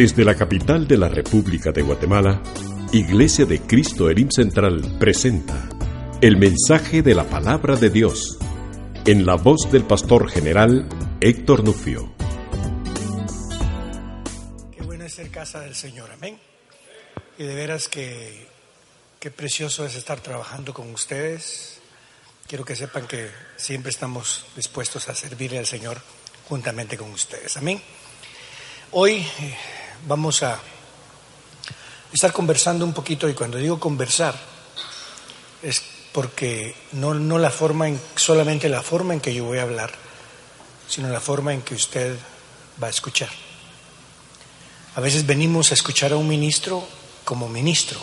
Desde la capital de la República de Guatemala, Iglesia de Cristo Elim Central presenta el mensaje de la palabra de Dios en la voz del pastor general Héctor Nufio. Qué bueno es ser casa del Señor, amén. Y de veras que qué precioso es estar trabajando con ustedes. Quiero que sepan que siempre estamos dispuestos a servirle al Señor juntamente con ustedes. Amén. Hoy eh, vamos a estar conversando un poquito y cuando digo conversar es porque no, no la forma en, solamente la forma en que yo voy a hablar, sino la forma en que usted va a escuchar. A veces venimos a escuchar a un ministro como ministro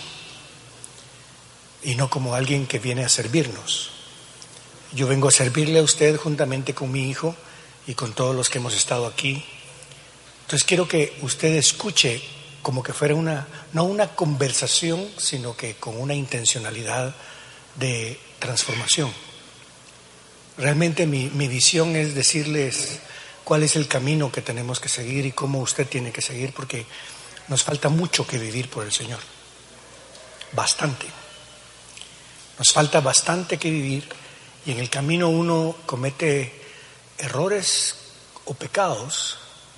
y no como alguien que viene a servirnos. Yo vengo a servirle a usted juntamente con mi hijo y con todos los que hemos estado aquí. Entonces quiero que usted escuche como que fuera una, no una conversación, sino que con una intencionalidad de transformación. Realmente mi, mi visión es decirles cuál es el camino que tenemos que seguir y cómo usted tiene que seguir, porque nos falta mucho que vivir por el Señor. Bastante. Nos falta bastante que vivir y en el camino uno comete errores o pecados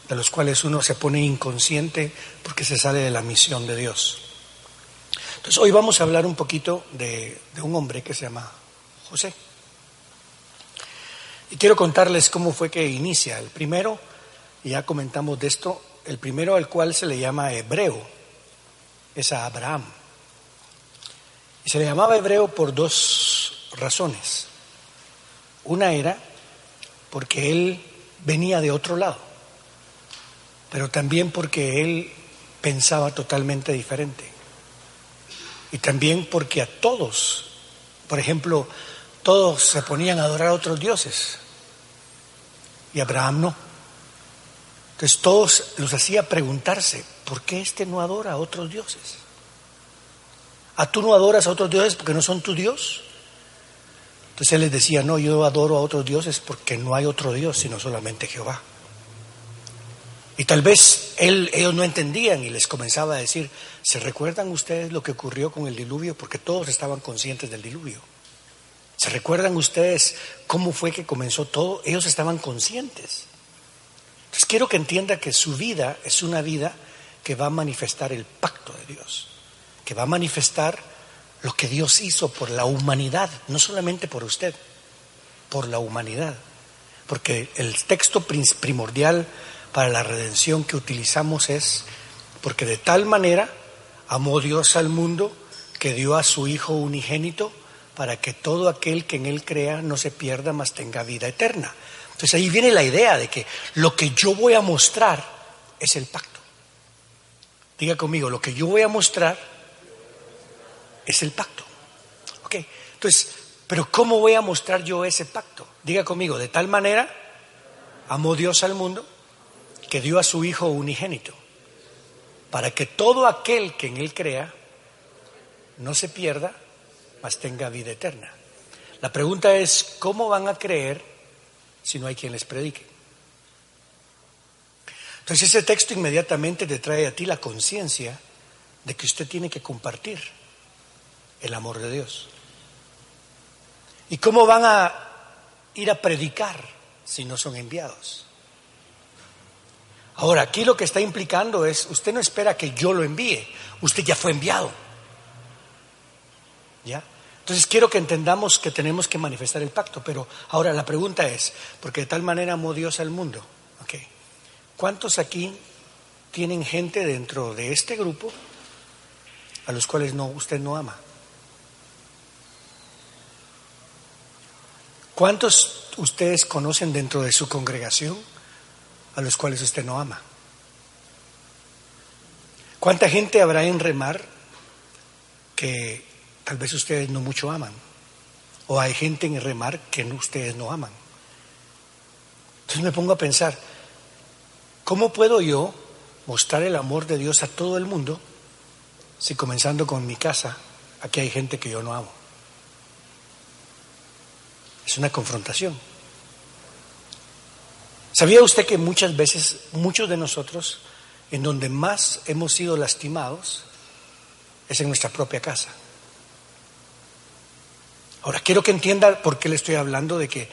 de los cuales uno se pone inconsciente porque se sale de la misión de Dios. Entonces hoy vamos a hablar un poquito de, un hombre que se llama José. Y quiero contarles cómo fue que inicia. El primero, y ya comentamos de esto, el primero al cual se le llama hebreo es a Abraham. Y se le llamaba hebreo por dos razones. Una era porque él venía de otro lado, pero también porque él pensaba totalmente diferente. Y también porque a todos, por ejemplo, todos se ponían a adorar a otros dioses y Abraham no. Entonces todos los hacía preguntarse, ¿por qué este no adora a otros dioses? ¿A tú no adoras a otros dioses porque no son tu Dios? Entonces él les decía, no, yo adoro a otros dioses porque no hay otro Dios sino solamente Jehová. Y tal vez él, ellos no entendían y les comenzaba a decir, ¿se recuerdan ustedes lo que ocurrió con el diluvio? Porque todos estaban conscientes del diluvio. ¿Se recuerdan ustedes cómo fue que comenzó todo? Ellos estaban conscientes. Entonces quiero que entienda que su vida es una vida que va a manifestar el pacto de Dios, que va a manifestar lo que Dios hizo por la humanidad, no solamente por usted, por la humanidad. Porque el texto primordial para la redención que utilizamos es, porque de tal manera amó Dios al mundo que dio a su Hijo unigénito para que todo aquel que en Él crea no se pierda, mas tenga vida eterna. Entonces ahí viene la idea de que lo que yo voy a mostrar es el pacto. Diga conmigo, lo que yo voy a mostrar es el pacto. ¿Ok? Entonces, pero ¿cómo voy a mostrar yo ese pacto? Diga conmigo, de tal manera amó Dios al mundo que dio a su Hijo unigénito, para que todo aquel que en Él crea no se pierda, mas tenga vida eterna. La pregunta es, ¿cómo van a creer si no hay quien les predique? Entonces ese texto inmediatamente te trae a ti la conciencia de que usted tiene que compartir el amor de Dios. ¿Y cómo van a ir a predicar si no son enviados? Ahora, aquí lo que está implicando es, usted no espera que yo lo envíe, usted ya fue enviado. ¿Ya? Entonces quiero que entendamos que tenemos que manifestar el pacto, pero ahora la pregunta es, porque de tal manera amó Dios al mundo, ¿ok? ¿Cuántos aquí tienen gente dentro de este grupo a los cuales no, usted no ama? ¿Cuántos ustedes conocen dentro de su congregación a los cuales usted no ama? ¿Cuánta gente habrá en remar que tal vez ustedes no mucho aman? O hay gente en remar que ustedes no aman. Entonces me pongo a pensar, ¿cómo puedo yo mostrar el amor de Dios a todo el mundo si comenzando con mi casa, aquí hay gente que yo no amo? Es una confrontación. ¿Sabía usted que muchas veces, muchos de nosotros, en donde más hemos sido lastimados, es en nuestra propia casa? Ahora, quiero que entienda por qué le estoy hablando de que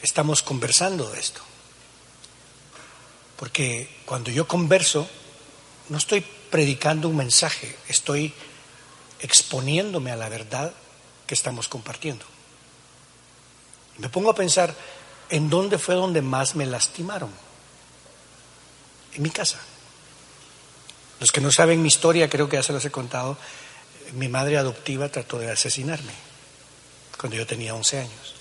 estamos conversando de esto. Porque cuando yo converso, no estoy predicando un mensaje, estoy exponiéndome a la verdad que estamos compartiendo. Me pongo a pensar, ¿en dónde fue donde más me lastimaron? En mi casa. Los que no saben mi historia, creo que ya se los he contado, mi madre adoptiva trató de asesinarme cuando yo tenía 11 años.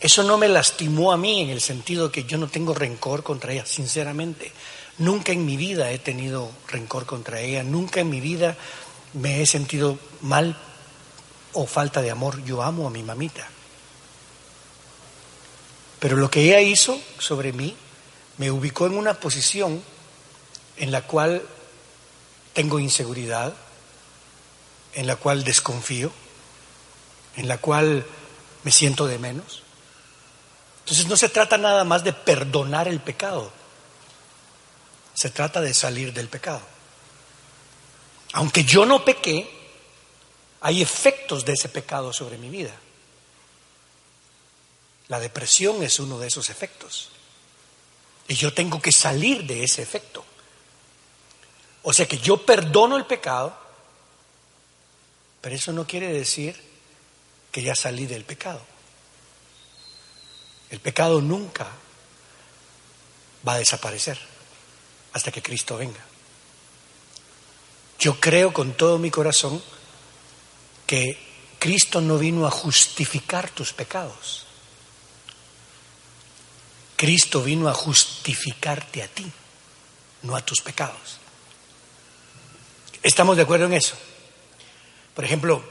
Eso no me lastimó a mí en el sentido que yo no tengo rencor contra ella, sinceramente. Nunca en mi vida he tenido rencor contra ella, nunca en mi vida me he sentido mal o falta de amor. Yo amo a mi mamita. Pero lo que ella hizo sobre mí me ubicó en una posición en la cual tengo inseguridad, en la cual desconfío, en la cual me siento de menos. Entonces no se trata nada más de perdonar el pecado, se trata de salir del pecado. Aunque yo no pequé, hay efectos de ese pecado sobre mi vida. La depresión es uno de esos efectos. Y yo tengo que salir de ese efecto. O sea que yo perdono el pecado, pero eso no quiere decir que ya salí del pecado. El pecado nunca va a desaparecer hasta que Cristo venga. Yo creo con todo mi corazón que Cristo no vino a justificar tus pecados. Cristo vino a justificarte a ti, no a tus pecados. ¿Estamos de acuerdo en eso? Por ejemplo,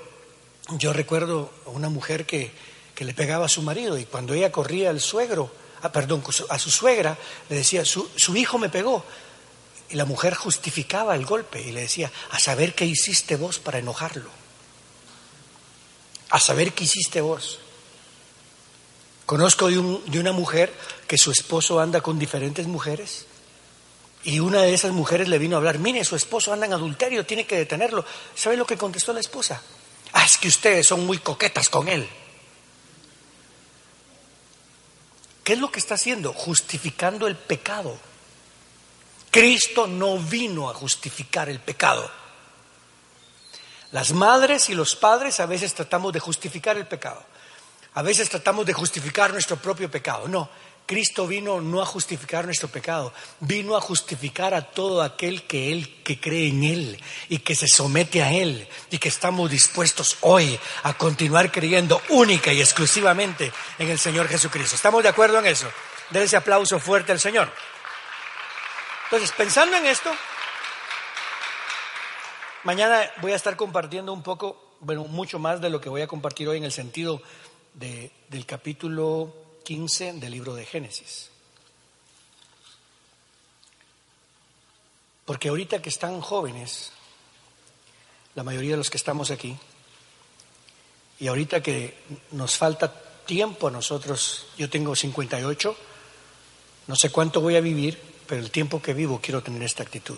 yo recuerdo a una mujer que que le pegaba a su marido y cuando ella corría al suegro, ah, perdón, a su suegra, le decía, su, su hijo me pegó. Y la mujer justificaba el golpe y le decía, a saber qué hiciste vos para enojarlo. A saber qué hiciste vos. Conozco de, de, una mujer que su esposo anda con diferentes mujeres y una de esas mujeres le vino a hablar, mire, su esposo anda en adulterio, tiene que detenerlo. ¿Sabe lo que contestó la esposa? Ah, es que ustedes son muy coquetas con él. ¿Qué es lo que está haciendo? Justificando el pecado. Cristo no vino a justificar el pecado. Las madres y los padres a veces tratamos de justificar el pecado. A veces tratamos de justificar nuestro propio pecado. No, Cristo vino no a justificar nuestro pecado, vino a justificar a todo aquel que él que cree en él y que se somete a él y que estamos dispuestos hoy a continuar creyendo única y exclusivamente en el Señor Jesucristo. ¿Estamos de acuerdo en eso? Den ese aplauso fuerte al Señor. Entonces, pensando en esto, mañana voy a estar compartiendo un poco, bueno, mucho más de lo que voy a compartir hoy en el sentido de, del capítulo 15 del libro de Génesis. Porque ahorita que están jóvenes, la mayoría de los que estamos aquí, y ahorita que nos falta tiempo a nosotros, yo tengo 58, no sé cuánto voy a vivir, pero el tiempo que vivo quiero tener esta actitud.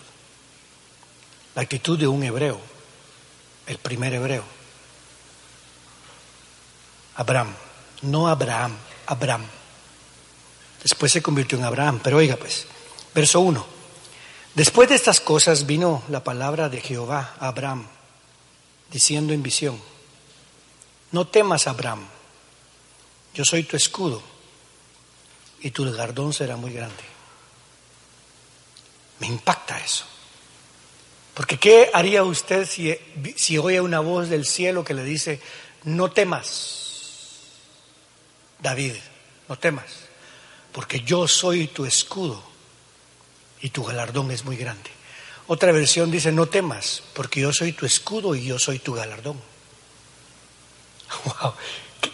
La actitud de un hebreo, el primer hebreo. Abraham, no Abraham, Abraham. Después se convirtió en Abraham, pero oiga pues, verso 1. Después de estas cosas vino la palabra de Jehová a Abraham, diciendo en visión, no temas Abraham, yo soy tu escudo y tu gardón será muy grande. Me impacta eso. Porque ¿qué haría usted si, si oye una voz del cielo que le dice, no temas? David, no temas, porque yo soy tu escudo y tu galardón es muy grande. Otra versión dice, no temas, porque yo soy tu escudo y yo soy tu galardón. Wow.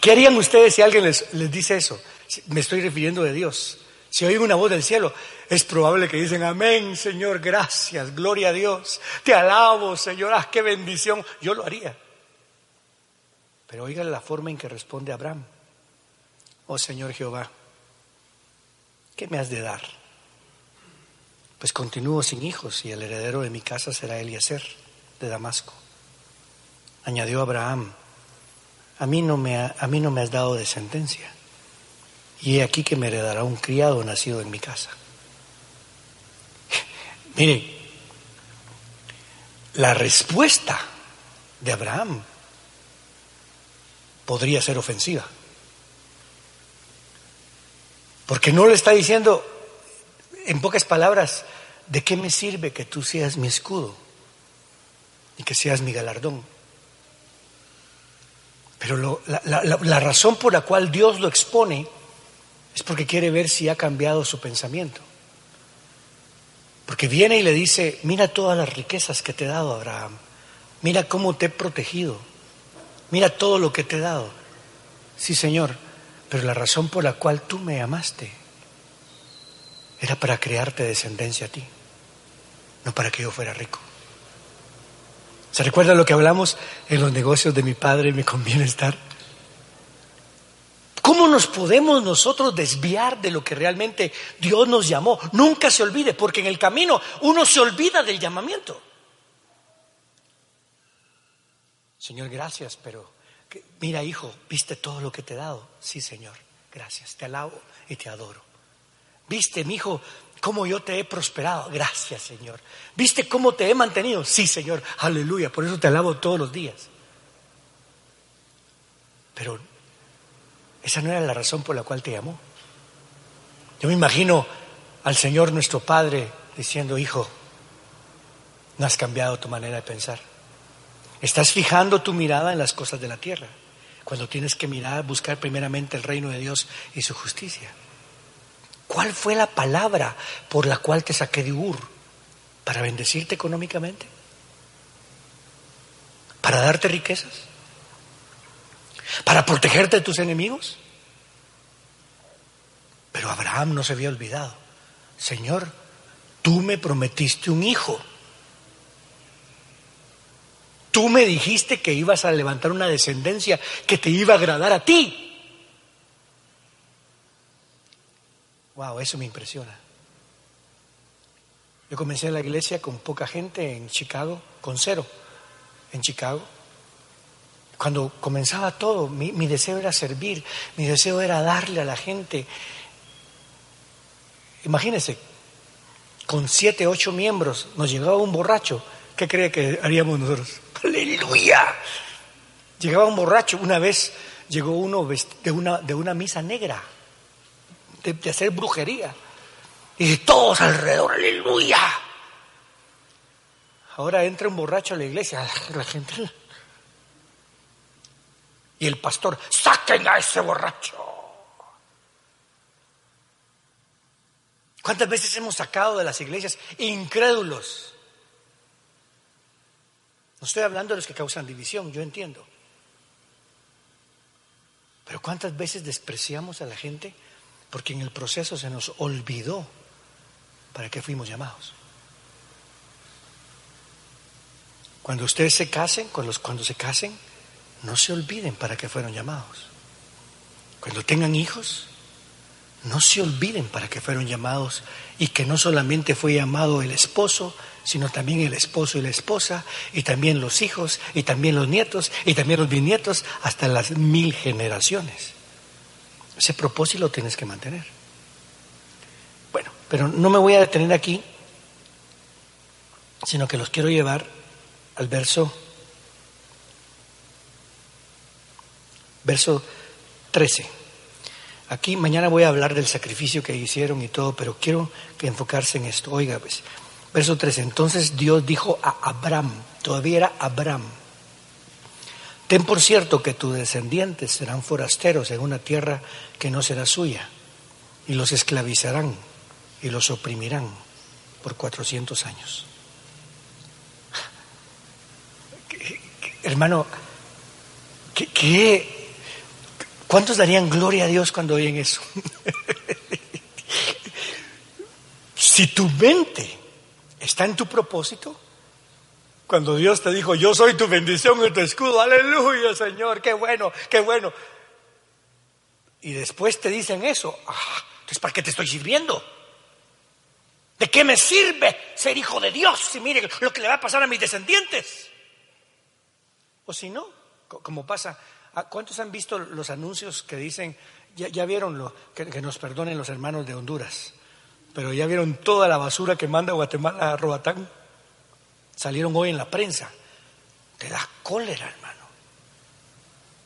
¿Qué harían ustedes si alguien les, les dice eso? Me estoy refiriendo de Dios. Si oyen una voz del cielo, es probable que dicen, amén, Señor, gracias, gloria a Dios, te alabo, Señor, ah, qué bendición. Yo lo haría. Pero oigan la forma en que responde Abraham. Oh Señor Jehová, ¿qué me has de dar? Pues continúo sin hijos y el heredero de mi casa será Eliezer de Damasco. Añadió Abraham, a mí no me, a mí no me has dado descendencia y he aquí que me heredará un criado nacido en mi casa. Miren, la respuesta de Abraham podría ser ofensiva. Porque no le está diciendo, en pocas palabras, ¿de qué me sirve que tú seas mi escudo y que seas mi galardón? Pero la, la razón por la cual Dios lo expone es porque quiere ver si ha cambiado su pensamiento. Porque viene y le dice, mira todas las riquezas que te he dado, Abraham. Mira cómo te he protegido. Mira todo lo que te he dado. Sí, Señor, pero la razón por la cual tú me amaste era para crearte descendencia a ti, no para que yo fuera rico. ¿Se recuerda lo que hablamos en los negocios de mi padre? Me conviene estar. ¿Cómo nos podemos nosotros desviar de lo que realmente Dios nos llamó? Nunca se olvide, porque en el camino uno se olvida del llamamiento. Señor, gracias, pero mira, hijo, ¿viste todo lo que te he dado? Sí, Señor, gracias, te alabo y te adoro. ¿Viste, mi hijo, cómo yo te he prosperado? Gracias, Señor. ¿Viste cómo te he mantenido? Sí, Señor, aleluya, por eso te alabo todos los días. Pero esa no era la razón por la cual te llamó. Yo me imagino al Señor nuestro Padre diciendo, hijo, no has cambiado tu manera de pensar. Estás fijando tu mirada en las cosas de la tierra, cuando tienes que mirar, buscar primeramente el reino de Dios y su justicia. ¿Cuál fue la palabra por la cual te saqué de Ur? ¿Para bendecirte económicamente? ¿Para darte riquezas? para protegerte de tus enemigos. Pero Abraham no se había olvidado. Señor, tú me prometiste un hijo. Tú me dijiste que ibas a levantar una descendencia que te iba a agradar a ti. Wow, eso me impresiona. Yo comencé en la iglesia con poca gente en Chicago, con cero en Chicago. Cuando comenzaba todo, mi, deseo era servir, mi deseo era darle a la gente. Imagínense, con siete, ocho miembros nos llegaba un borracho. ¿Qué cree que haríamos nosotros? ¡Aleluya! Llegaba un borracho. Una vez llegó uno de una, de una misa negra, de, hacer brujería. Y todos alrededor, ¡aleluya! Ahora entra un borracho a la iglesia, la gente y el pastor, saquen a ese borracho. ¿Cuántas veces hemos sacado de las iglesias incrédulos? Estoy hablando de los que causan división, yo entiendo. Pero ¿cuántas veces despreciamos a la gente porque en el proceso se nos olvidó para qué fuimos llamados? Cuando ustedes se casen, cuando se casen, no se olviden para qué fueron llamados. Cuando tengan hijos, no se olviden para qué fueron llamados y que no solamente fue llamado el esposo, sino también el esposo y la esposa, y también los hijos, y también los nietos, y también los bisnietos, hasta las mil generaciones. Ese propósito lo tienes que mantener. Bueno, pero no me voy a detener aquí, sino que los quiero llevar al verso verso 13. Aquí mañana voy a hablar del sacrificio que hicieron y todo, pero quiero que enfocarse en esto. Oiga, pues, verso 13. Entonces Dios dijo a Abraham, todavía era Abraham, Ten por cierto que tus descendientes serán forasteros en una tierra que no será suya, y los esclavizarán y los oprimirán por cuatrocientos años. Hermano, ¿qué, cuántos darían gloria a Dios cuando oyen eso? si tu mente está en tu propósito, cuando Dios te dijo, yo soy tu bendición y tu escudo, aleluya Señor, qué bueno, qué bueno. Y después te dicen eso, ah, entonces ¿para qué te estoy sirviendo? ¿De qué me sirve ser hijo de Dios si mire lo que le va a pasar a mis descendientes? O si no, como pasa, ah, ¿cuántos han visto los anuncios que dicen, ya, vieron lo, que, que, nos perdonen los hermanos de Honduras, pero ya vieron toda la basura que manda Guatemala a Roatán? salieron hoy en la prensa. Te da cólera, hermano.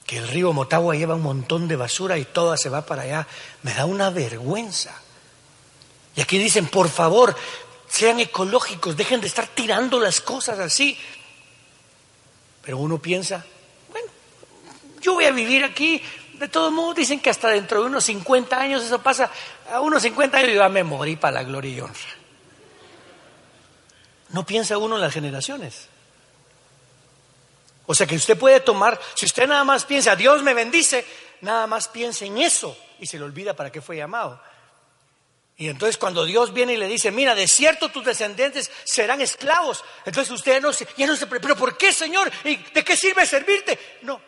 Que el río Motagua lleva un montón de basura y toda se va para allá. Me da una vergüenza. Y aquí dicen, por favor, sean ecológicos, dejen de estar tirando las cosas así. Pero uno piensa, bueno, yo voy a vivir aquí. De todos modos, dicen que hasta dentro de unos 50 años eso pasa. A unos 50 años yo ya me morí para la gloria y honra. No piensa uno en las generaciones. O sea que usted puede tomar, si usted nada más piensa, Dios me bendice, nada más piensa en eso y se le olvida para qué fue llamado. Y entonces cuando Dios viene y le dice, mira, de cierto tus descendientes serán esclavos, entonces usted no se, ya no se, pero ¿por qué Señor? ¿Y de qué sirve servirte? No,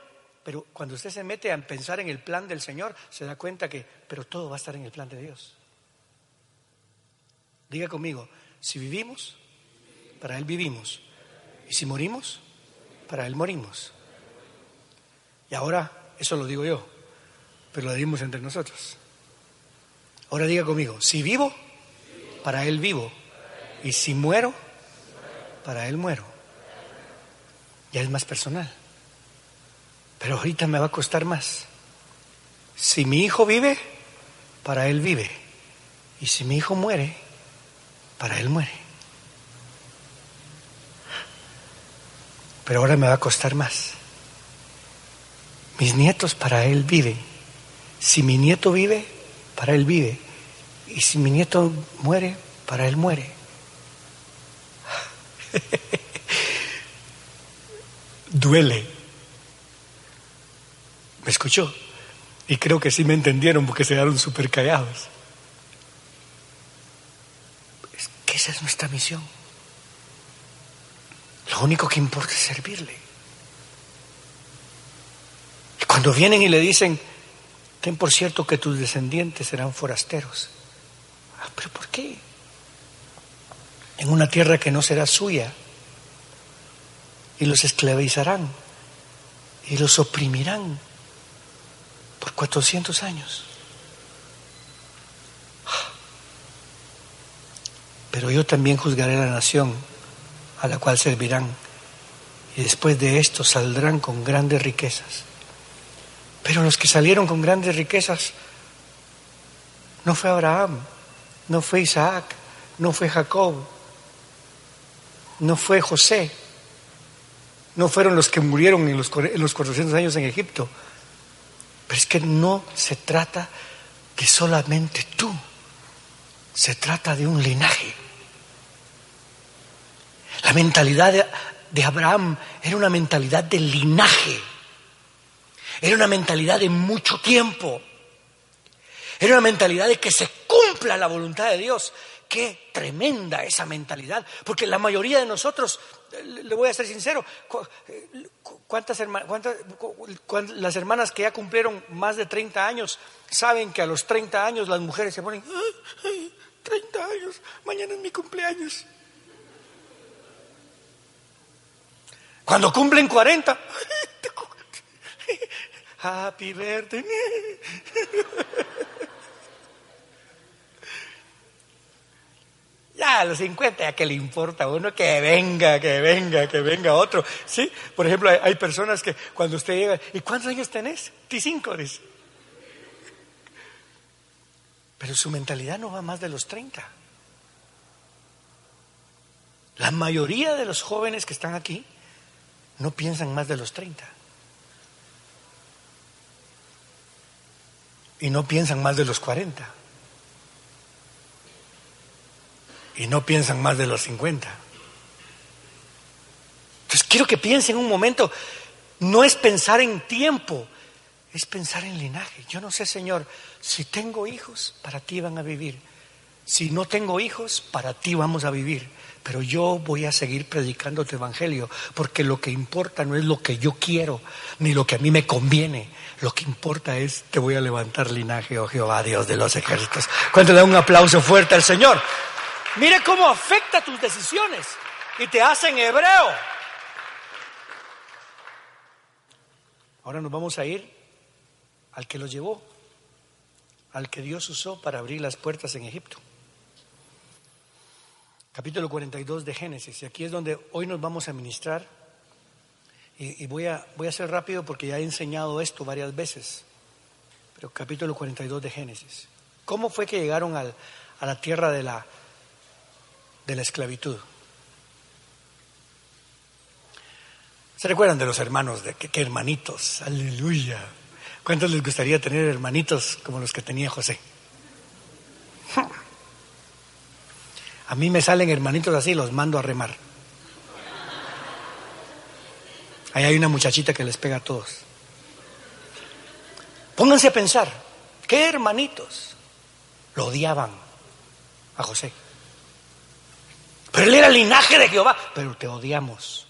pero cuando usted se mete a pensar en el plan del Señor, se da cuenta que, pero todo va a estar en el plan de Dios. Diga conmigo, si vivimos, para Él vivimos. Y si morimos, para Él morimos. Y ahora, eso lo digo yo, pero lo dimos entre nosotros. Ahora diga conmigo, si vivo, para Él vivo. Y si muero, para Él muero. Ya es más personal. Pero ahorita me va a costar más. Si mi hijo vive, para Él vive. Y si mi hijo muere, para Él muere. pero ahora me va a costar más. Mis nietos para Él viven. Si mi nieto vive, para Él vive. Y si mi nieto muere, para Él muere. Duele. ¿Me escuchó? Y creo que sí me entendieron porque se quedaron súper callados. Es que esa es nuestra misión. Lo único que importa es servirle. Y cuando vienen y le dicen, ten por cierto que tus descendientes serán forasteros. Ah, pero ¿por qué? En una tierra que no será suya. Y los esclavizarán. Y los oprimirán por 400 años. Pero yo también juzgaré la nación a la cual servirán. Y después de esto saldrán con grandes riquezas. Pero los que salieron con grandes riquezas no fue Abraham, no fue Isaac, no fue Jacob, no fue José, no fueron los que murieron en los, en los 400 años en Egipto. Pero es que no se trata de solamente tú, se trata de un linaje. La mentalidad de, Abraham era una mentalidad de linaje, era una mentalidad de mucho tiempo, era una mentalidad de que se cumpla la voluntad de Dios. Qué tremenda esa mentalidad, porque la mayoría de nosotros, le voy a ser sincero, ¿cuántas, hermanas, cuántas las hermanas que ya cumplieron más de 30 años saben que a los 30 años las mujeres se ponen, 30 años, mañana es mi cumpleaños. Cuando cumplen 40, happy birthday. Ya a los 50, ¿a qué le importa a uno? Que venga, que venga, que venga otro. ¿Sí? Por ejemplo, hay, personas que cuando usted llega, ¿y cuántos años tenés? Ti cinco, dice. Pero su mentalidad no va más de los 30. La mayoría de los jóvenes que están aquí no piensan más de los 30. Y no piensan más de los 40. Y no piensan más de los 50. Entonces quiero que piensen un momento, no es pensar en tiempo, es pensar en linaje. Yo no sé, Señor, si tengo hijos, para ti van a vivir. Si no tengo hijos, para ti vamos a vivir. Pero yo voy a seguir predicando tu evangelio, porque lo que importa no es lo que yo quiero, ni lo que a mí me conviene. Lo que importa es que voy a levantar linaje, oh Jehová, Dios de los ejércitos. Da un aplauso fuerte al Señor. Mire cómo afecta tus decisiones y te hacen hebreo. Ahora nos vamos a ir al que los llevó, al que Dios usó para abrir las puertas en Egipto capítulo 42 de Génesis. Y aquí es donde hoy nos vamos a ministrar. Y, voy, a, voy a ser rápido porque ya he enseñado esto varias veces. Pero capítulo 42 de Génesis. ¿Cómo fue que llegaron al, a la tierra de la, de la esclavitud? ¿Se recuerdan de los hermanos? De qué hermanitos, aleluya. ¿Cuántos les gustaría tener hermanitos como los que tenía José? A mí me salen hermanitos así, los mando a remar. Ahí hay una muchachita que les pega a todos. Pónganse a pensar, ¿qué hermanitos lo odiaban a José? Pero él era el linaje de Jehová, pero te odiamos.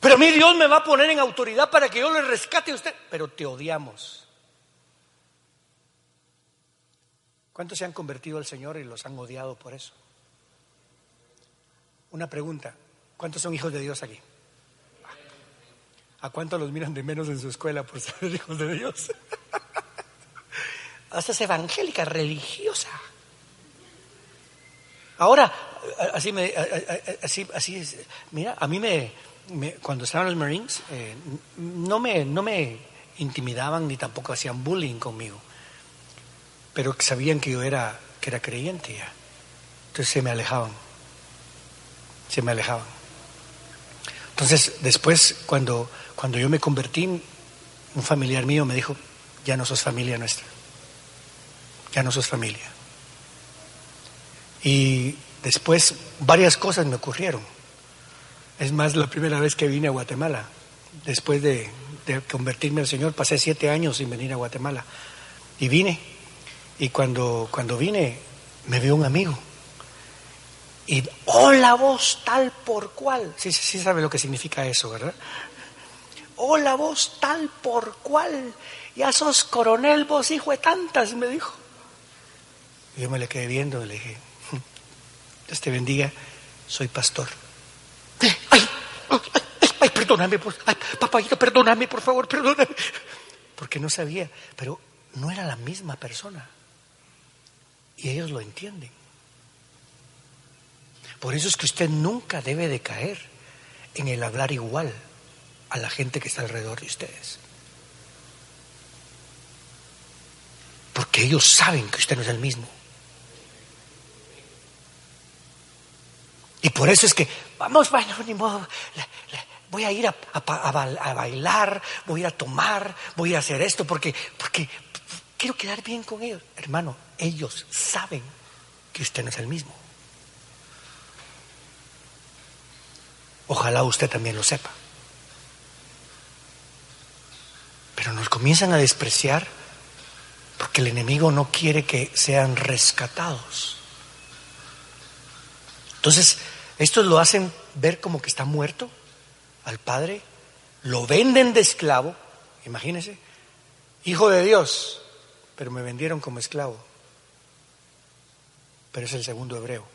Pero a mí Dios me va a poner en autoridad para que yo le rescate a usted, pero te odiamos. ¿Cuántos se han convertido al Señor y los han odiado por eso? Una pregunta, ¿cuántos son hijos de Dios aquí? ¿A cuántos los miran de menos en su escuela por ser hijos de Dios? Hasta es evangélica, religiosa. Ahora, así me, así, así es. Mira, a mí me, cuando estaban los Marines, eh, no me, no me intimidaban ni tampoco hacían bullying conmigo, pero sabían que yo era, que era creyente ya, entonces se me alejaban se me alejaban. Entonces, después, cuando, cuando yo me convertí, un familiar mío me dijo, ya no sos familia nuestra, ya no sos familia. Y después varias cosas me ocurrieron. Es más, la primera vez que vine a Guatemala, después de, convertirme al Señor, pasé siete años sin venir a Guatemala. Y vine, y cuando, cuando vine, me vio un amigo y hola vos tal por cual. Sí, sí, sabe lo que significa eso, ¿verdad? Hola vos tal por cual. Ya sos coronel vos, hijo de tantas, me dijo. Y yo me le quedé viendo y le dije, Dios te bendiga, soy pastor. Ay, ay, perdóname, por, ay, perdóname, por favor, perdóname. Porque no sabía, pero no era la misma persona. Y ellos lo entienden. Por eso es que usted nunca debe de caer en el hablar igual a la gente que está alrededor de ustedes. Porque ellos saben que usted no es el mismo. Y por eso es que, vamos, bueno, ni modo, voy a ir a, bailar, voy a ir a tomar, voy a a hacer esto, porque, porque quiero quedar bien con ellos. Hermano, ellos saben que usted no es el mismo. Ojalá usted también lo sepa. Pero nos comienzan a despreciar porque el enemigo no quiere que sean rescatados. Entonces, estos lo hacen ver como que está muerto al Padre, lo venden de esclavo, imagínense, hijo de Dios, pero me vendieron como esclavo. Pero es el segundo hebreo.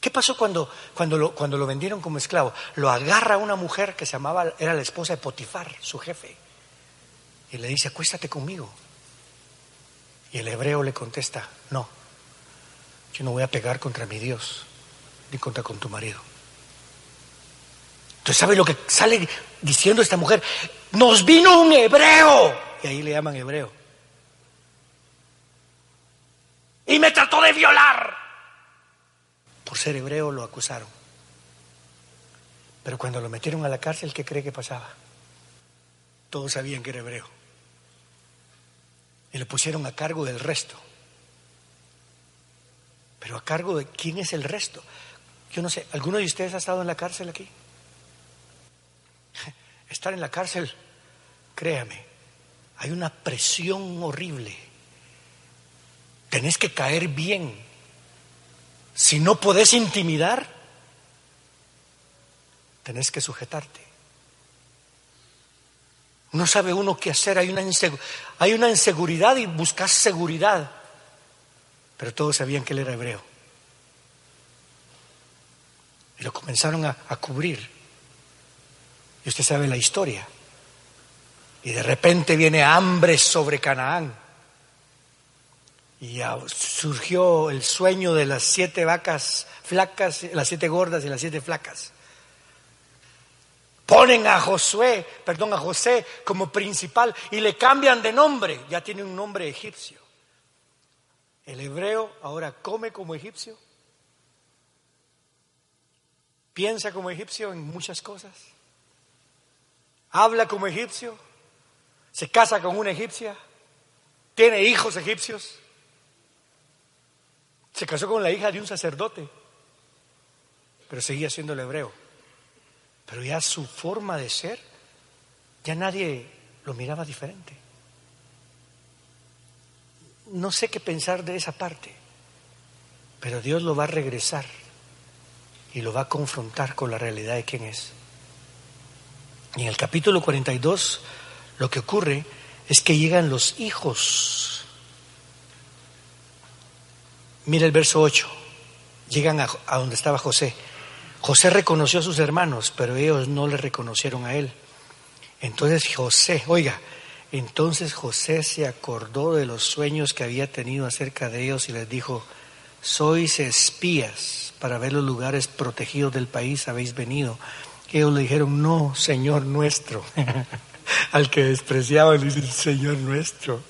¿Qué pasó cuando, cuando, lo, cuando lo vendieron como esclavo? Lo agarra una mujer que se llamaba, era la esposa de Potifar, su jefe, y le dice, acuéstate conmigo. Y el hebreo le contesta, no, yo no voy a pegar contra mi Dios, ni contra con tu marido. Entonces, ¿sabe lo que sale diciendo esta mujer? Nos vino un hebreo. Y ahí le llaman hebreo. Y me trató de violar por ser hebreo lo acusaron. Pero cuando lo metieron a la cárcel, ¿qué cree que pasaba? Todos sabían que era hebreo. y le pusieron a cargo del resto. Pero a cargo de quién es el resto. Yo no sé, ¿alguno de ustedes ha estado en la cárcel aquí? Estar en la cárcel, créame, hay una presión horrible. Tenés que caer bien. Si no podés intimidar, tenés que sujetarte. No sabe uno qué hacer, hay una, hay una inseguridad y buscas seguridad. Pero todos sabían que él era hebreo. Y lo comenzaron a, a cubrir. Y usted sabe la historia. Y de repente viene hambre sobre Canaán. Y surgió el sueño de las siete vacas flacas, las siete gordas y las siete flacas. Ponen a Josué, perdón, a José como principal y le cambian de nombre. Ya tiene un nombre egipcio. El hebreo ahora come como egipcio. Piensa como egipcio en muchas cosas. Habla como egipcio. Se casa con una egipcia. Tiene hijos egipcios. Se casó con la hija de un sacerdote. Pero seguía siendo el hebreo. Pero ya su forma de ser, ya nadie lo miraba diferente. No sé qué pensar de esa parte, pero Dios lo va a regresar y lo va a confrontar con la realidad de quién es. Y en el capítulo 42 lo que ocurre es que llegan los hijos. Mira el verso 8. Llegan a, a donde estaba José. José reconoció a sus hermanos, pero ellos no le reconocieron a él. Entonces José, oiga, entonces José se acordó de los sueños que había tenido acerca de ellos y les dijo, sois espías para ver los lugares protegidos del país, habéis venido. Ellos le dijeron, no, Señor nuestro. Al que despreciaban, dice, Señor nuestro.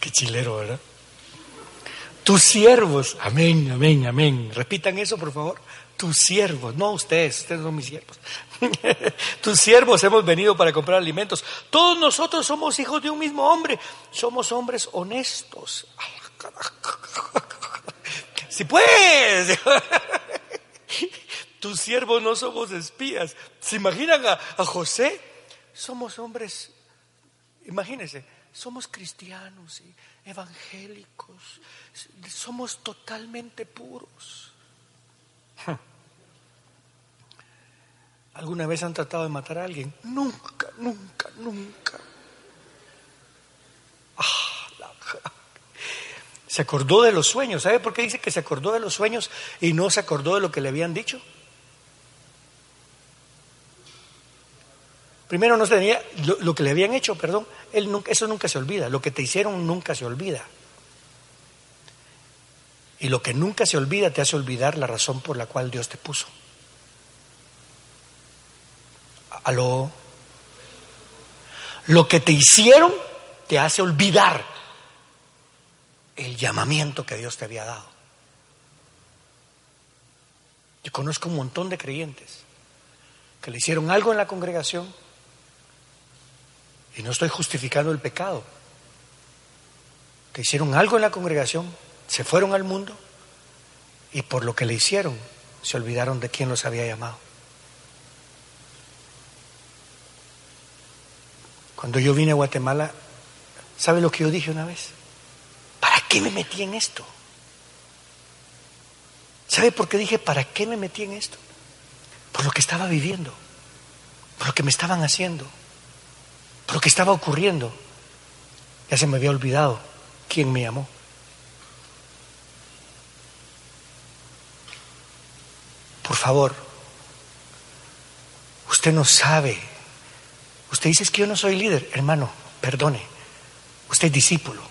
Qué chilero, ¿verdad? Tus siervos, amén, amén, amén. Repitan eso, por favor tus siervos, no ustedes, ustedes son mis siervos, tus siervos hemos venido para comprar alimentos. Todos nosotros somos hijos de un mismo hombre, somos hombres honestos. Si pues, tus siervos no somos espías. ¿Se imaginan a, José? Somos hombres, imagínense, somos cristianos y evangélicos, somos totalmente puros. ¿Alguna vez han tratado de matar a alguien? Nunca, nunca, nunca. Ah, se acordó de los sueños. ¿Sabe por qué dice que se acordó de los sueños y no se acordó de lo que le habían dicho? Primero no tenía lo, que le habían hecho, perdón, él nunca, eso nunca se olvida. Lo que te hicieron nunca se olvida. Y lo que nunca se olvida te hace olvidar la razón por la cual Dios te puso. Aló. Lo que te hicieron te hace olvidar el llamamiento que Dios te había dado. Yo conozco un montón de creyentes que le hicieron algo en la congregación y no estoy justificando el pecado. Que hicieron algo en la congregación, se fueron al mundo y por lo que le hicieron se olvidaron de quién los había llamado. Cuando yo vine a Guatemala, ¿sabe lo que yo dije una vez? ¿Para qué me metí en esto? ¿Sabe por qué dije, ¿para qué me metí en esto? Por lo que estaba viviendo, por lo que me estaban haciendo, por lo que estaba ocurriendo. Ya se me había olvidado quién me llamó. Por favor, usted no sabe Usted dice que yo no soy líder, hermano, perdone. Usted es discípulo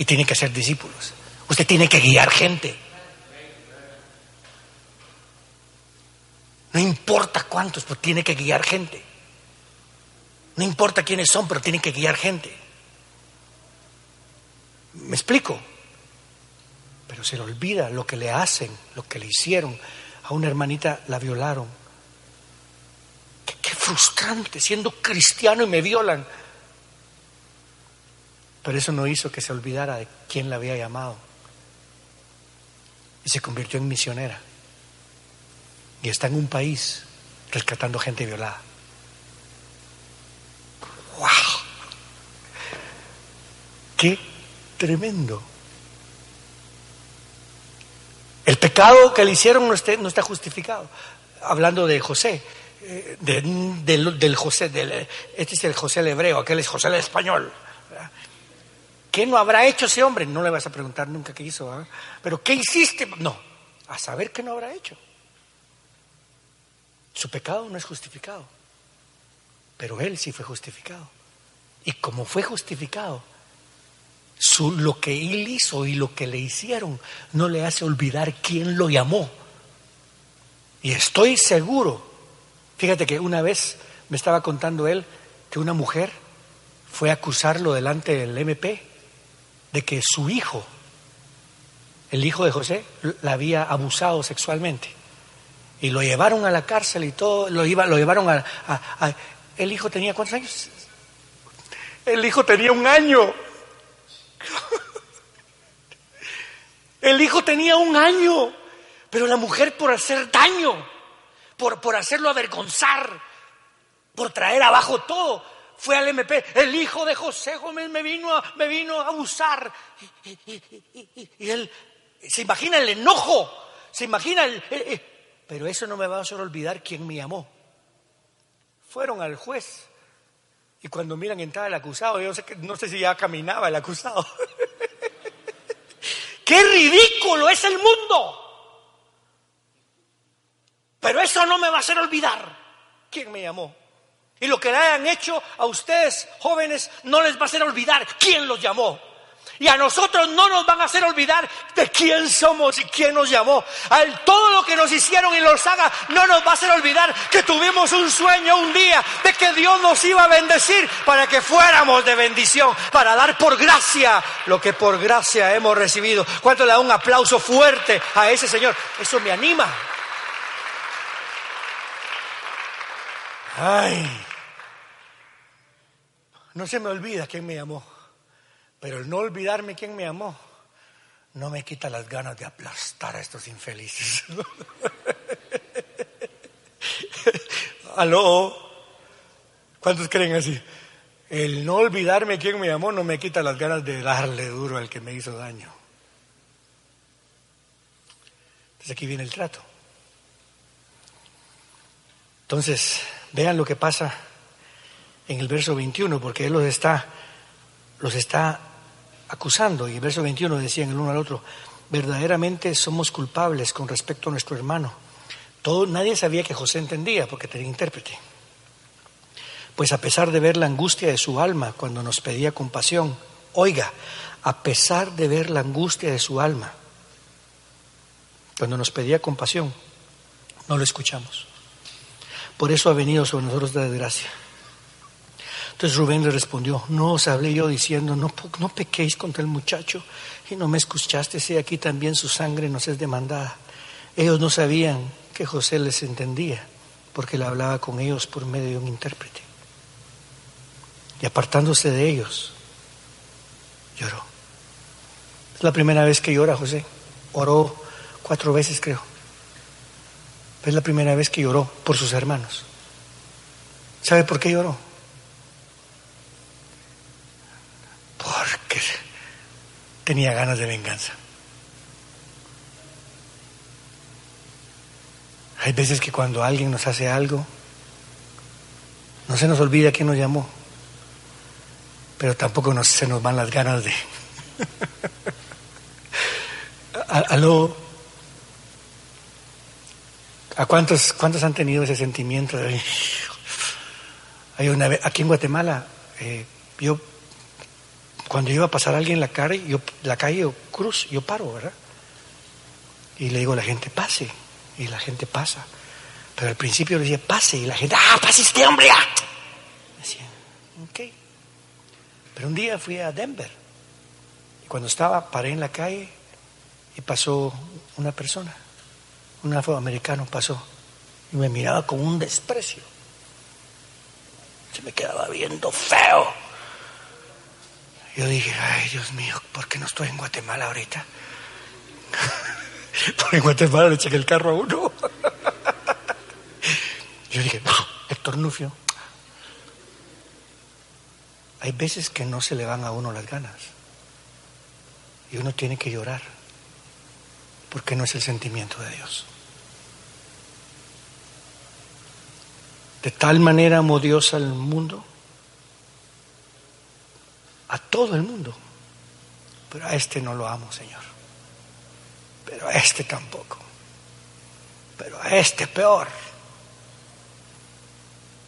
y tiene que ser discípulos. Usted tiene que guiar gente. No importa cuántos, pero tiene que guiar gente. No importa quiénes son, pero tiene que guiar gente. ¿Me explico? Pero se le olvida lo que le hacen, lo que le hicieron. A una hermanita la violaron frustrante siendo cristiano y me violan. Pero eso no hizo que se olvidara de quién la había llamado. Y se convirtió en misionera. Y está en un país rescatando gente violada. ¡Wow! ¡Qué tremendo! El pecado que le hicieron no está, justificado. Hablando de José, eh, del, José, del, este es el José el hebreo, aquel es José el español. ¿Qué no habrá hecho ese hombre? No le vas a preguntar nunca qué hizo, pero ¿qué hiciste? No, a saber qué no habrá hecho. Su pecado no es justificado, pero él sí fue justificado. Y como fue justificado, su, lo que él hizo y lo que le hicieron no le hace olvidar quién lo llamó. Y estoy seguro, fíjate que una vez me estaba contando él que una mujer fue a acusarlo delante del MP de que su hijo, el hijo de José, la había abusado sexualmente. Y lo llevaron a la cárcel y todo, lo, iba, lo llevaron a, El hijo tenía cuántos años? El hijo tenía un año. El hijo tenía un año, pero la mujer por hacer daño, por, por hacerlo avergonzar, por traer abajo todo, fue al MP, el hijo de José Gómez me vino a, me vino a abusar. Y, él, se imagina el enojo, se imagina el... pero eso no me va a hacer olvidar quién me llamó. Fueron al juez y cuando miran entrar el acusado, yo sé, no sé si ya caminaba el acusado. ¡Qué ridículo es el mundo! Pero eso no me va a hacer olvidar quién me llamó. Y lo que le hayan hecho a ustedes, jóvenes, no les va a hacer olvidar quién los llamó. Y a nosotros no nos van a hacer olvidar de quién somos y quién nos llamó. A todo lo que nos hicieron y los haga no nos va a hacer olvidar que tuvimos un sueño un día de que Dios nos iba a bendecir para que fuéramos de bendición, para dar por gracia lo que por gracia hemos recibido. ¿Cuánto le da un aplauso fuerte a ese Señor? Eso me anima. Ay. No se me olvida quién me llamó, pero el no olvidarme quién me llamó no me quita las ganas de aplastar a estos infelices. ¿Aló? ¿Cuántos creen así? El no olvidarme quién me llamó no me quita las ganas de darle duro al que me hizo daño. Entonces aquí viene el trato. Entonces, vean lo que pasa en el verso 21, porque él los está, los está acusando. Y el verso 21 decían el uno al otro, verdaderamente somos culpables con respecto a nuestro hermano. Todo, nadie sabía que José entendía porque tenía intérprete. Pues a pesar de ver la angustia de su alma cuando nos pedía compasión, oiga, a pesar de ver la angustia de su alma cuando nos pedía compasión, no lo escuchamos. Por eso ha venido sobre nosotros la desgracia. Entonces Rubén le respondió, no os hablé yo diciendo, no, no pequéis contra el muchacho y no me escuchaste, si aquí también su sangre nos es demandada. Ellos no sabían que José les entendía, porque le hablaba con ellos por medio de un intérprete. Y apartándose de ellos, lloró. Es la primera vez que llora José. Oró cuatro veces, creo. Es la primera vez que lloró por sus hermanos. ¿Sabe por qué lloró? Porque tenía ganas de venganza. Hay veces que cuando alguien nos hace algo, no se nos olvida quién nos llamó, pero tampoco se nos van las ganas de... Aló, ¿a cuántos, cuántos han tenido ese sentimiento de... Hay una vez, aquí en Guatemala, eh, yo cuando iba a pasar alguien en la calle, yo, la calle yo cruz, yo paro, ¿verdad? Y le digo a la gente, pase. Y la gente pasa. Pero al principio le decía, pase. Y la gente, ah, pase este hombre. Ah". Decía, ok. Pero un día fui a Denver. Y cuando estaba, paré en la calle y pasó una persona. Un afroamericano pasó. Y me miraba con un desprecio. Se me quedaba viendo feo. Yo dije, ay Dios mío, ¿por qué no estoy en Guatemala ahorita? Porque en Guatemala le eché el carro a uno. Yo dije, Héctor Nufio, hay veces que no se le van a uno las ganas. Y uno tiene que llorar. Porque no es el sentimiento de Dios. De tal manera amó Dios al mundo, a todo el mundo. Pero a este no lo amo, Señor. Pero a este tampoco. Pero a este peor.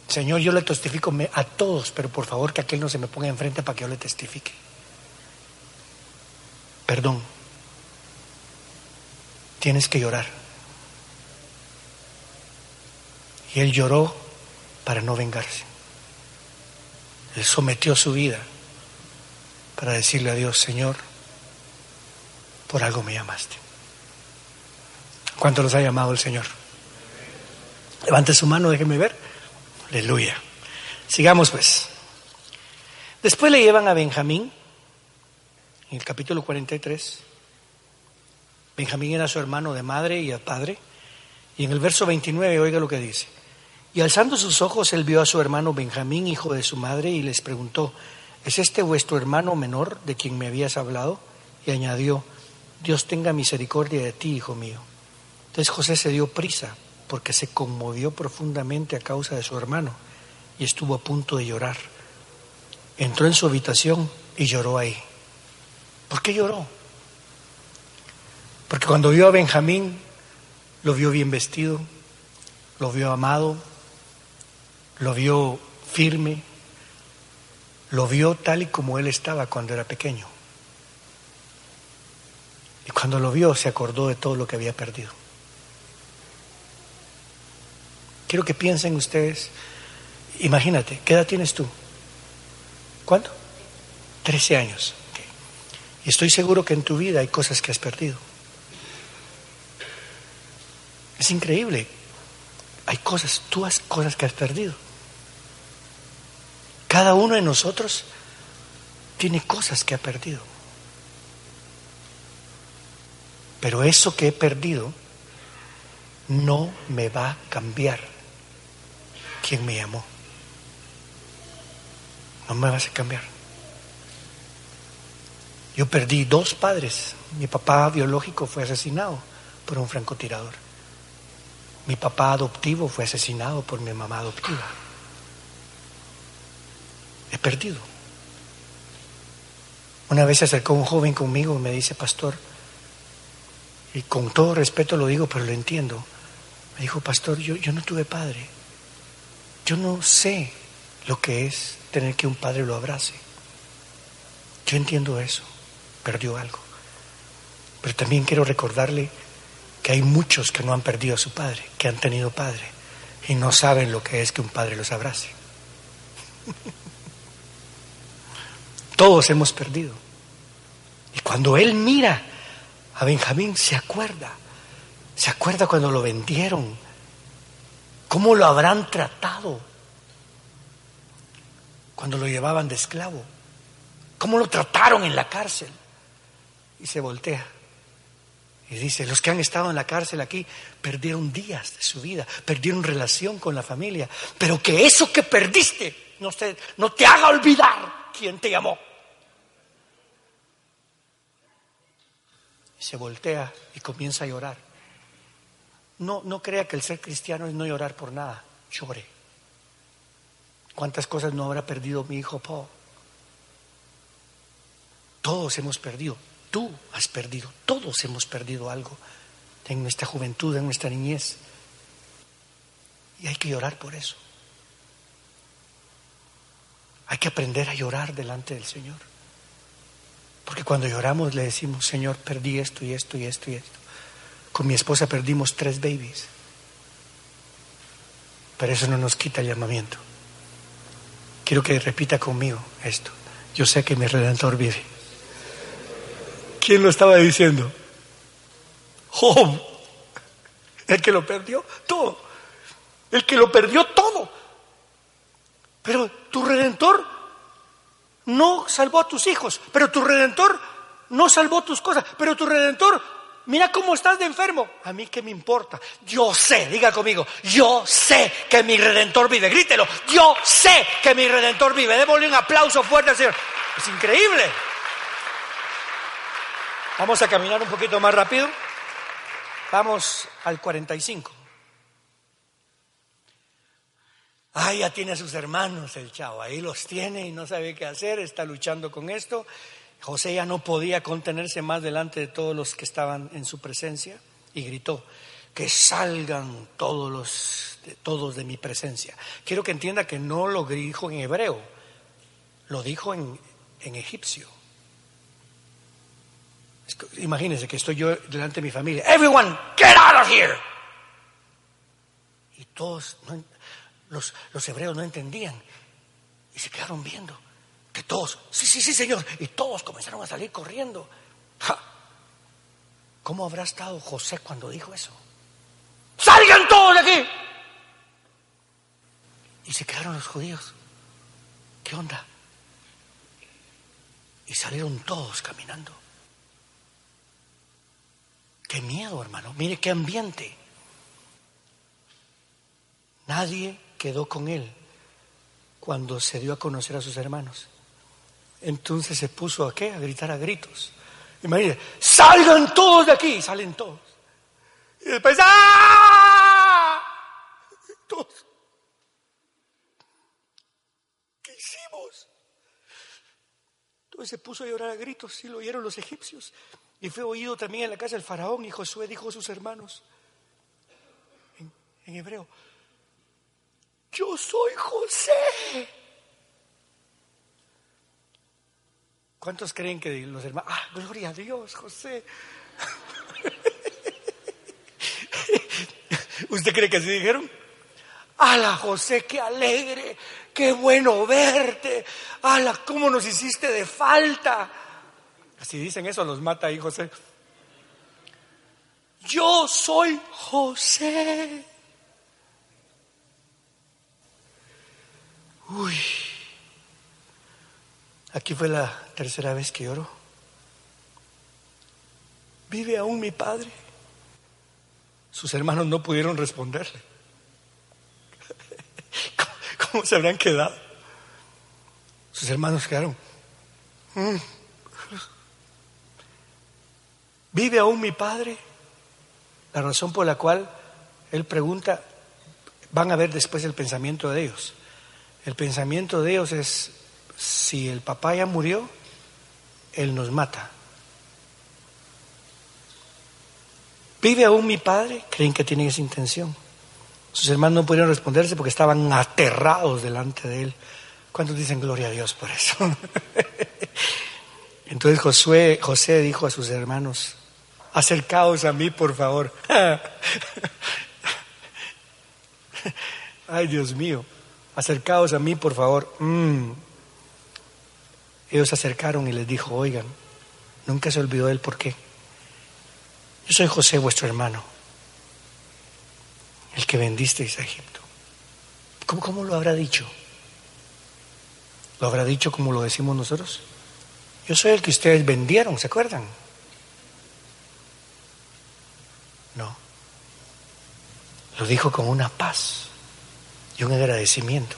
Señor, yo le testifico a todos, pero por favor que aquel no se me ponga enfrente para que yo le testifique. Perdón. Tienes que llorar. Y él lloró para no vengarse. Él sometió su vida para decirle a Dios, Señor, por algo me llamaste. ¿Cuánto los ha llamado el Señor? Levante su mano, déjeme ver. Aleluya. Sigamos pues. Después le llevan a Benjamín, en el capítulo 43. Benjamín era su hermano de madre y de padre. Y en el verso 29, oiga lo que dice. Y alzando sus ojos, él vio a su hermano Benjamín, hijo de su madre, y les preguntó, ¿es este vuestro hermano menor de quien me habías hablado? Y añadió, Dios tenga misericordia de ti, hijo mío. Entonces José se dio prisa porque se conmovió profundamente a causa de su hermano y estuvo a punto de llorar. Entró en su habitación y lloró ahí. ¿Por qué lloró? Porque cuando vio a Benjamín, lo vio bien vestido, lo vio amado, lo vio firme, lo vio tal y como él estaba cuando era pequeño. Y cuando lo vio se acordó de todo lo que había perdido. Quiero que piensen ustedes, imagínate, ¿qué edad tienes tú? ¿Cuánto? Trece años. Y estoy seguro que en tu vida hay cosas que has perdido. Es increíble. Hay cosas, tú has cosas que has perdido. Cada uno de nosotros tiene cosas que ha perdido. Pero eso que he perdido no me va a cambiar ¿Quién me llamó. No me vas a cambiar. Yo perdí dos padres. Mi papá biológico fue asesinado por un francotirador. Mi papá adoptivo fue asesinado por mi mamá adoptiva. Perdido. Una vez se acercó un joven conmigo y me dice, pastor, y con todo respeto lo digo, pero lo entiendo. Me dijo, pastor, yo, yo no tuve padre. Yo no sé lo que es tener que un padre lo abrace. Yo entiendo eso, perdió algo. Pero también quiero recordarle que hay muchos que no han perdido a su padre, que han tenido padre y no saben lo que es que un padre los abrace. Todos hemos perdido. Y cuando él mira a Benjamín, se acuerda, se acuerda cuando lo vendieron, ¿Cómo lo habrán tratado cuando lo llevaban de esclavo? ¿Cómo lo trataron en la cárcel? Y se voltea y dice, los que han estado en la cárcel aquí perdieron días de su vida, perdieron relación con la familia, pero que eso que perdiste no te, no te haga olvidar quién te llamó. Se voltea y comienza a llorar. No, no crea que el ser cristiano es no llorar por nada. Llore. ¿Cuántas cosas no habrá perdido mi hijo Paul? Todos hemos perdido. Tú has perdido. Todos hemos perdido algo en nuestra juventud, en nuestra niñez. Y hay que llorar por eso. Hay que aprender a llorar delante del Señor. Porque cuando lloramos le decimos, Señor, perdí esto y esto y esto y esto. Con mi esposa perdimos tres babies. Pero eso no nos quita el llamamiento. Quiero que repita conmigo esto. Yo sé que mi redentor vive. ¿Quién lo estaba diciendo? Job. El que lo perdió todo. El que lo perdió todo. Pero tu redentor no salvó a tus hijos, pero tu redentor no salvó tus cosas, pero tu redentor, mira cómo estás de enfermo. A mí qué me importa. Yo sé, diga conmigo, yo sé que mi redentor vive. Grítelo, yo sé que mi redentor vive. Démosle un aplauso fuerte al Señor. Es increíble. Vamos a caminar un poquito más rápido. Vamos al 45. Ay, ya tiene a sus hermanos el chavo, ahí los tiene y no sabe qué hacer, está luchando con esto. José ya no podía contenerse más delante de todos los que estaban en su presencia y gritó, que salgan todos los todos de mi presencia. Quiero que entienda que no lo dijo en hebreo, lo dijo en, en egipcio. Imagínense que estoy yo delante de mi familia. Everyone, get out of here. Y todos, los, los hebreos no entendían y se quedaron viendo que todos, sí, sí, sí, Señor, y todos comenzaron a salir corriendo. ¿Cómo habrá estado José cuando dijo eso? ¡Salgan todos de aquí! Y se quedaron los judíos. ¿Qué onda? Y salieron todos caminando. Qué miedo, hermano. Mire qué ambiente. Nadie quedó con él cuando se dio a conocer a sus hermanos. Entonces se puso a qué? A gritar a gritos. Imagínense, salgan todos de aquí, salen todos. Y después, ¡ah! Todos. ¿Qué hicimos? Entonces se puso a llorar a gritos y lo oyeron los egipcios. Y fue oído también en la casa del faraón y Josué dijo a sus hermanos, en, en hebreo, yo soy José. ¿Cuántos creen que los hermanos, ah, gloria a Dios, José? ¿Usted cree que así dijeron? ¡Hala, José, qué alegre! ¡Qué bueno verte! ¡Hala, cómo nos hiciste de falta! Así dicen eso, los mata ahí José. Yo soy José. Uy, aquí fue la tercera vez que lloro. ¿Vive aún mi padre? Sus hermanos no pudieron responderle. ¿Cómo, se habrían quedado? Sus hermanos quedaron. Mm". ¿Vive aún mi padre? La razón por la cual él pregunta, van a ver después el pensamiento de ellos. El pensamiento de Dios es, si el papá ya murió, Él nos mata. ¿Vive aún mi padre? Creen que tienen esa intención. Sus hermanos no pudieron responderse porque estaban aterrados delante de Él. ¿Cuántos dicen gloria a Dios por eso? Entonces Josué, José dijo a sus hermanos, acercaos a mí, por favor. Ay, Dios mío acercaos a mí, por favor. Mm. Ellos se acercaron y les dijo, oigan, nunca se olvidó él por qué. Yo soy José, vuestro hermano, el que vendisteis a Egipto. ¿Cómo, ¿Cómo lo habrá dicho? ¿Lo habrá dicho como lo decimos nosotros? Yo soy el que ustedes vendieron, ¿se acuerdan? No. Lo dijo con una paz y un agradecimiento.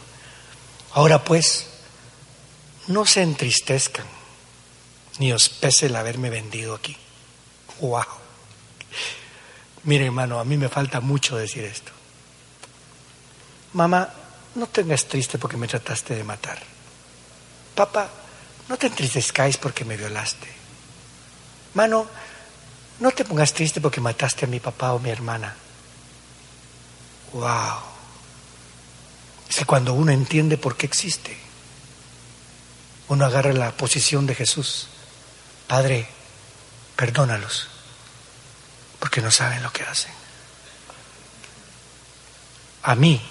Ahora pues, no se entristezcan, ni os pese el haberme vendido aquí. ¡Wow! Mire, hermano, a mí me falta mucho decir esto. Mamá, no tengas triste porque me trataste de matar. Papá, no te entristezcáis porque me violaste. Mano, no te pongas triste porque mataste a mi papá o mi hermana. ¡Wow! Que cuando uno entiende por qué existe, uno agarra la posición de Jesús. Padre, perdónalos, porque no saben lo que hacen. A mí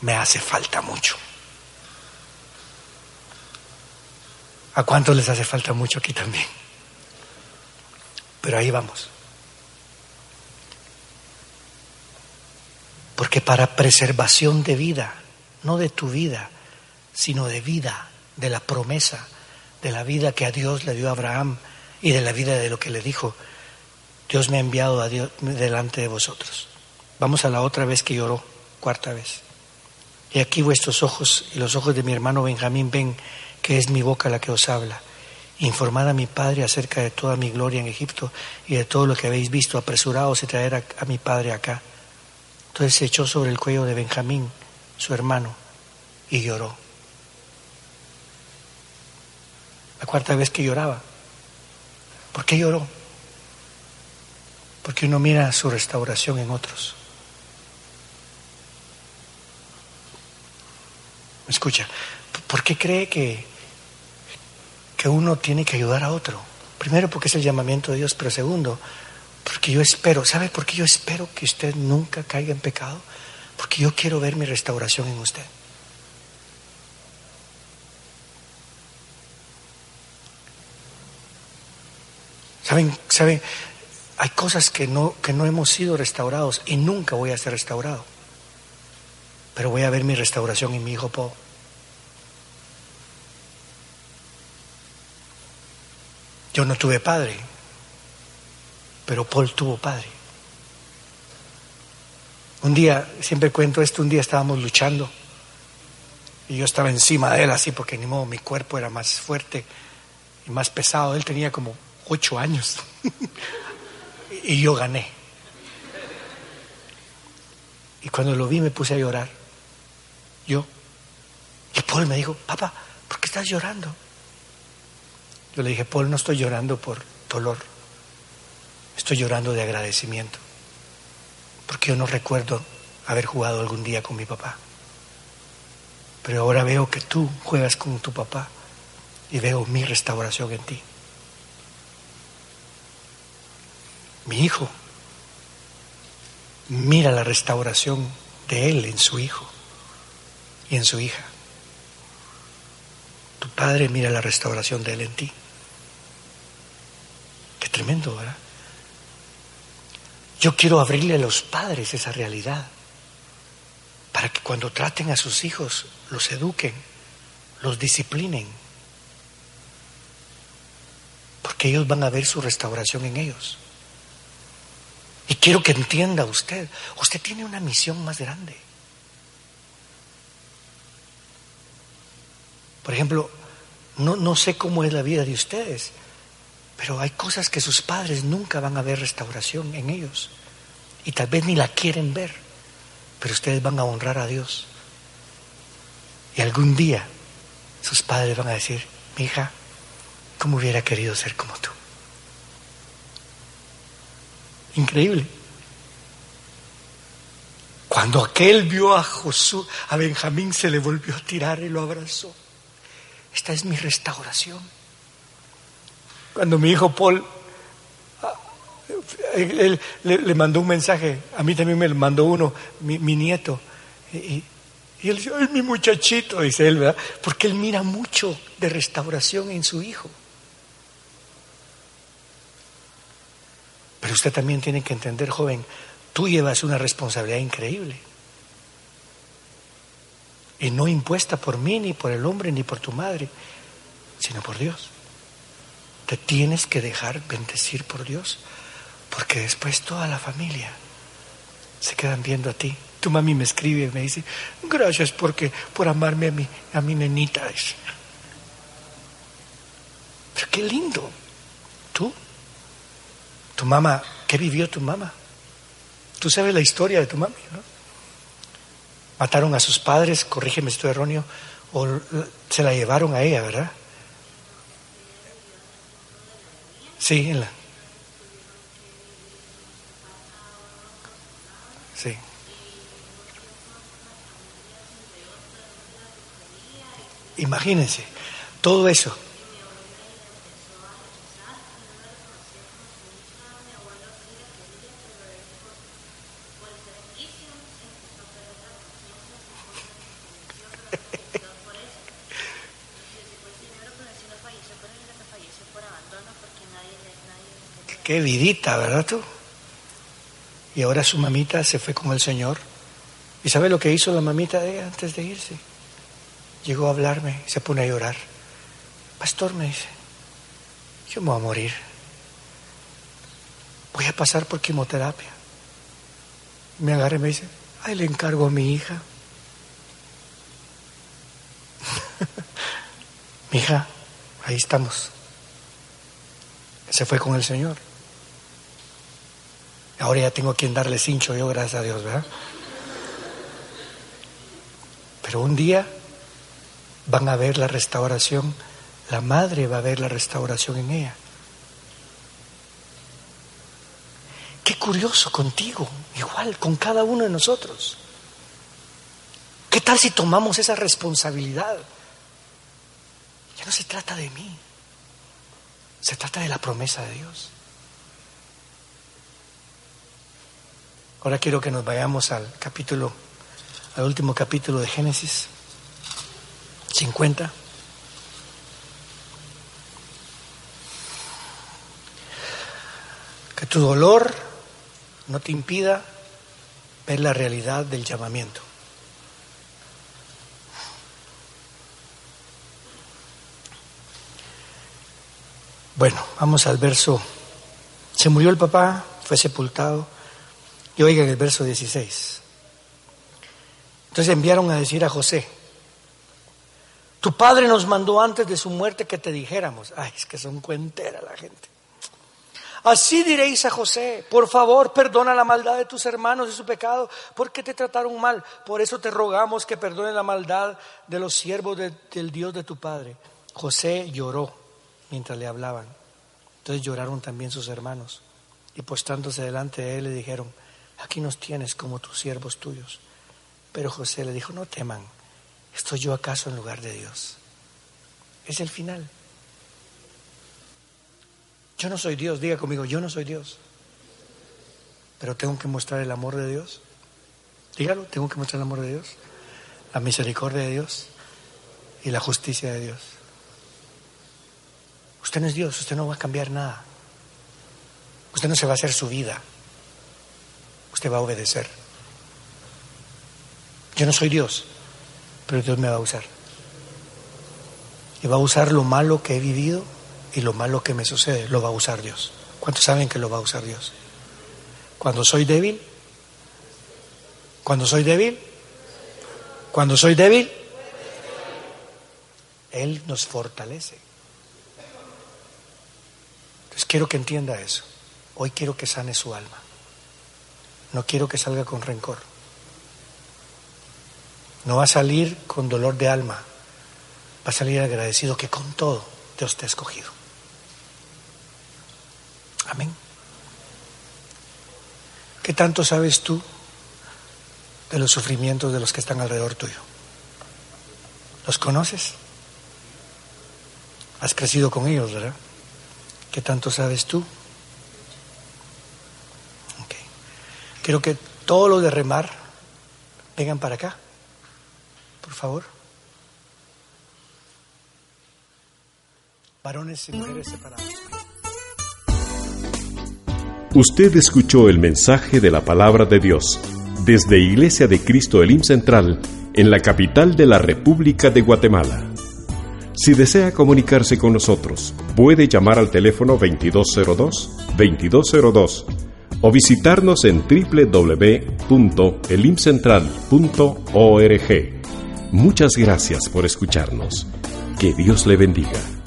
me hace falta mucho. ¿A cuántos les hace falta mucho aquí también? Pero ahí vamos. Porque para preservación de vida, no de tu vida, sino de vida de la promesa, de la vida que a Dios le dio a Abraham y de la vida de lo que le dijo. Dios me ha enviado a Dios delante de vosotros. Vamos a la otra vez que lloró, cuarta vez. Y aquí vuestros ojos y los ojos de mi hermano Benjamín ven que es mi boca la que os habla. Informad a mi padre acerca de toda mi gloria en Egipto y de todo lo que habéis visto. Apresuraos y traer a, a mi padre acá. Entonces se echó sobre el cuello de Benjamín, su hermano, y lloró. La cuarta vez que lloraba. ¿Por qué lloró? Porque uno mira su restauración en otros. Escucha, ¿por qué cree que, que uno tiene que ayudar a otro? Primero porque es el llamamiento de Dios, pero segundo, porque yo espero, ¿sabe por qué yo espero que usted nunca caiga en pecado? Porque yo quiero ver mi restauración en usted. ¿Saben? ¿Saben? Hay cosas que no, que no hemos sido restaurados y nunca voy a ser restaurado. Pero voy a ver mi restauración en mi hijo Paul. Yo no tuve padre, pero Paul tuvo padre. Un día, siempre cuento esto, un día estábamos luchando y yo estaba encima de él así porque ni modo mi cuerpo era más fuerte y más pesado. Él tenía como ocho años y yo gané. Y cuando lo vi me puse a llorar. Yo. Y Paul me dijo, papá, ¿por qué estás llorando? Yo le dije, Paul, no estoy llorando por dolor, estoy llorando de agradecimiento, porque yo no recuerdo haber jugado algún día con mi papá. Pero ahora veo que tú juegas con tu papá y veo mi restauración en ti. Mi hijo mira la restauración de él en su hijo y en su hija. Tu padre mira la restauración de él en ti. Qué tremendo, ¿verdad? Yo quiero abrirle a los padres esa realidad para que cuando traten a sus hijos los eduquen, los disciplinen, porque ellos van a ver su restauración en ellos. Y quiero que entienda usted, usted tiene una misión más grande. Por ejemplo, no, no sé cómo es la vida de ustedes, pero hay cosas que sus padres nunca van a ver restauración en ellos. Y tal vez ni la quieren ver. Pero ustedes van a honrar a Dios. Y algún día sus padres van a decir, mi hija, ¿cómo hubiera querido ser como tú? Increíble. Cuando aquel vio a Josué, a Benjamín se le volvió a tirar y lo abrazó. Esta es mi restauración. Cuando mi hijo Paul ah, le, mandó un mensaje, a mí también me mandó uno, mi, nieto, y, él dice, ay, mi muchachito, dice él, ¿verdad? Porque él mira mucho de restauración en su hijo. Pero usted también tiene que entender, joven, tú llevas una responsabilidad increíble. Y no impuesta por mí, ni por el hombre, ni por tu madre, sino por Dios. Te tienes que dejar bendecir por Dios, porque después toda la familia se quedan viendo a ti. Tu mami me escribe y me dice, gracias porque, por amarme a mi, a mi nenita. Pero qué lindo. Tú, tu mamá, ¿qué vivió tu mamá? Tú sabes la historia de tu mami, ¿no? Mataron a sus padres, corrígeme si estoy erróneo, o se la llevaron a ella, ¿verdad? Sí, en la... Sí. Imagínense, todo eso. Vidita, ¿verdad tú? Y ahora su mamita se fue con el Señor. ¿Y sabe lo que hizo la mamita de antes de irse? llegó a hablarme y se pone a llorar. Pastor me dice, yo me voy a morir. Voy a pasar por quimioterapia. Me agarra y me dice, ay, le encargo a mi hija. mi hija, ahí estamos. Se fue con el Señor. Ahora ya tengo quien darle cincho yo, gracias a Dios, ¿verdad? Pero un día van a ver la restauración, la madre va a ver la restauración en ella. Qué curioso contigo, igual con cada uno de nosotros. ¿Qué tal si tomamos esa responsabilidad? Ya no se trata de mí, se trata de la promesa de Dios. Ahora quiero que nos vayamos al capítulo, al último capítulo de Génesis 50. Que tu dolor no te impida ver la realidad del llamamiento. Bueno, vamos al verso. Se murió el papá, fue sepultado y oigan el verso 16. Entonces enviaron a decir a José, tu padre nos mandó antes de su muerte que te dijéramos, ay, es que son cuentera la gente. Así diréis a José, por favor, perdona la maldad de tus hermanos y su pecado, porque te trataron mal. Por eso te rogamos que perdone la maldad de los siervos del Dios de tu padre. José lloró mientras le hablaban. Entonces lloraron también sus hermanos. Y postrándose delante de él le dijeron, aquí nos tienes como tus siervos tuyos. Pero José le dijo, no teman, ¿estoy yo acaso en lugar de Dios? Es el final. Yo no soy Dios, diga conmigo, yo no soy Dios. Pero tengo que mostrar el amor de Dios. Dígalo, tengo que mostrar el amor de Dios, la misericordia de Dios y la justicia de Dios. Usted no es Dios, usted no va a cambiar nada. Usted no se va a hacer su vida usted va a obedecer. Yo no soy Dios, pero Dios me va a usar. Y va a usar lo malo que he vivido y lo malo que me sucede, lo va a usar Dios. ¿Cuántos saben que lo va a usar Dios? Cuando soy débil, cuando soy débil, cuando soy débil, Él nos fortalece. Entonces quiero que entienda eso. Hoy quiero que sane su alma. No quiero que salga con rencor. No va a salir con dolor de alma. Va a salir agradecido que con todo Dios te ha escogido. Amén. ¿Qué tanto sabes tú de los sufrimientos de los que están alrededor tuyo? ¿Los conoces? Has crecido con ellos, ¿verdad? ¿Qué tanto sabes tú? Quiero que todos los de remar vengan para acá, por favor. Varones y mujeres separados. Usted escuchó el mensaje de la palabra de Dios desde Iglesia de Cristo Elim Central en la capital de la República de Guatemala. Si desea comunicarse con nosotros, puede llamar al teléfono 2202 2202 o visitarnos en www.elimcentral.org. Muchas gracias por escucharnos. Que Dios le bendiga.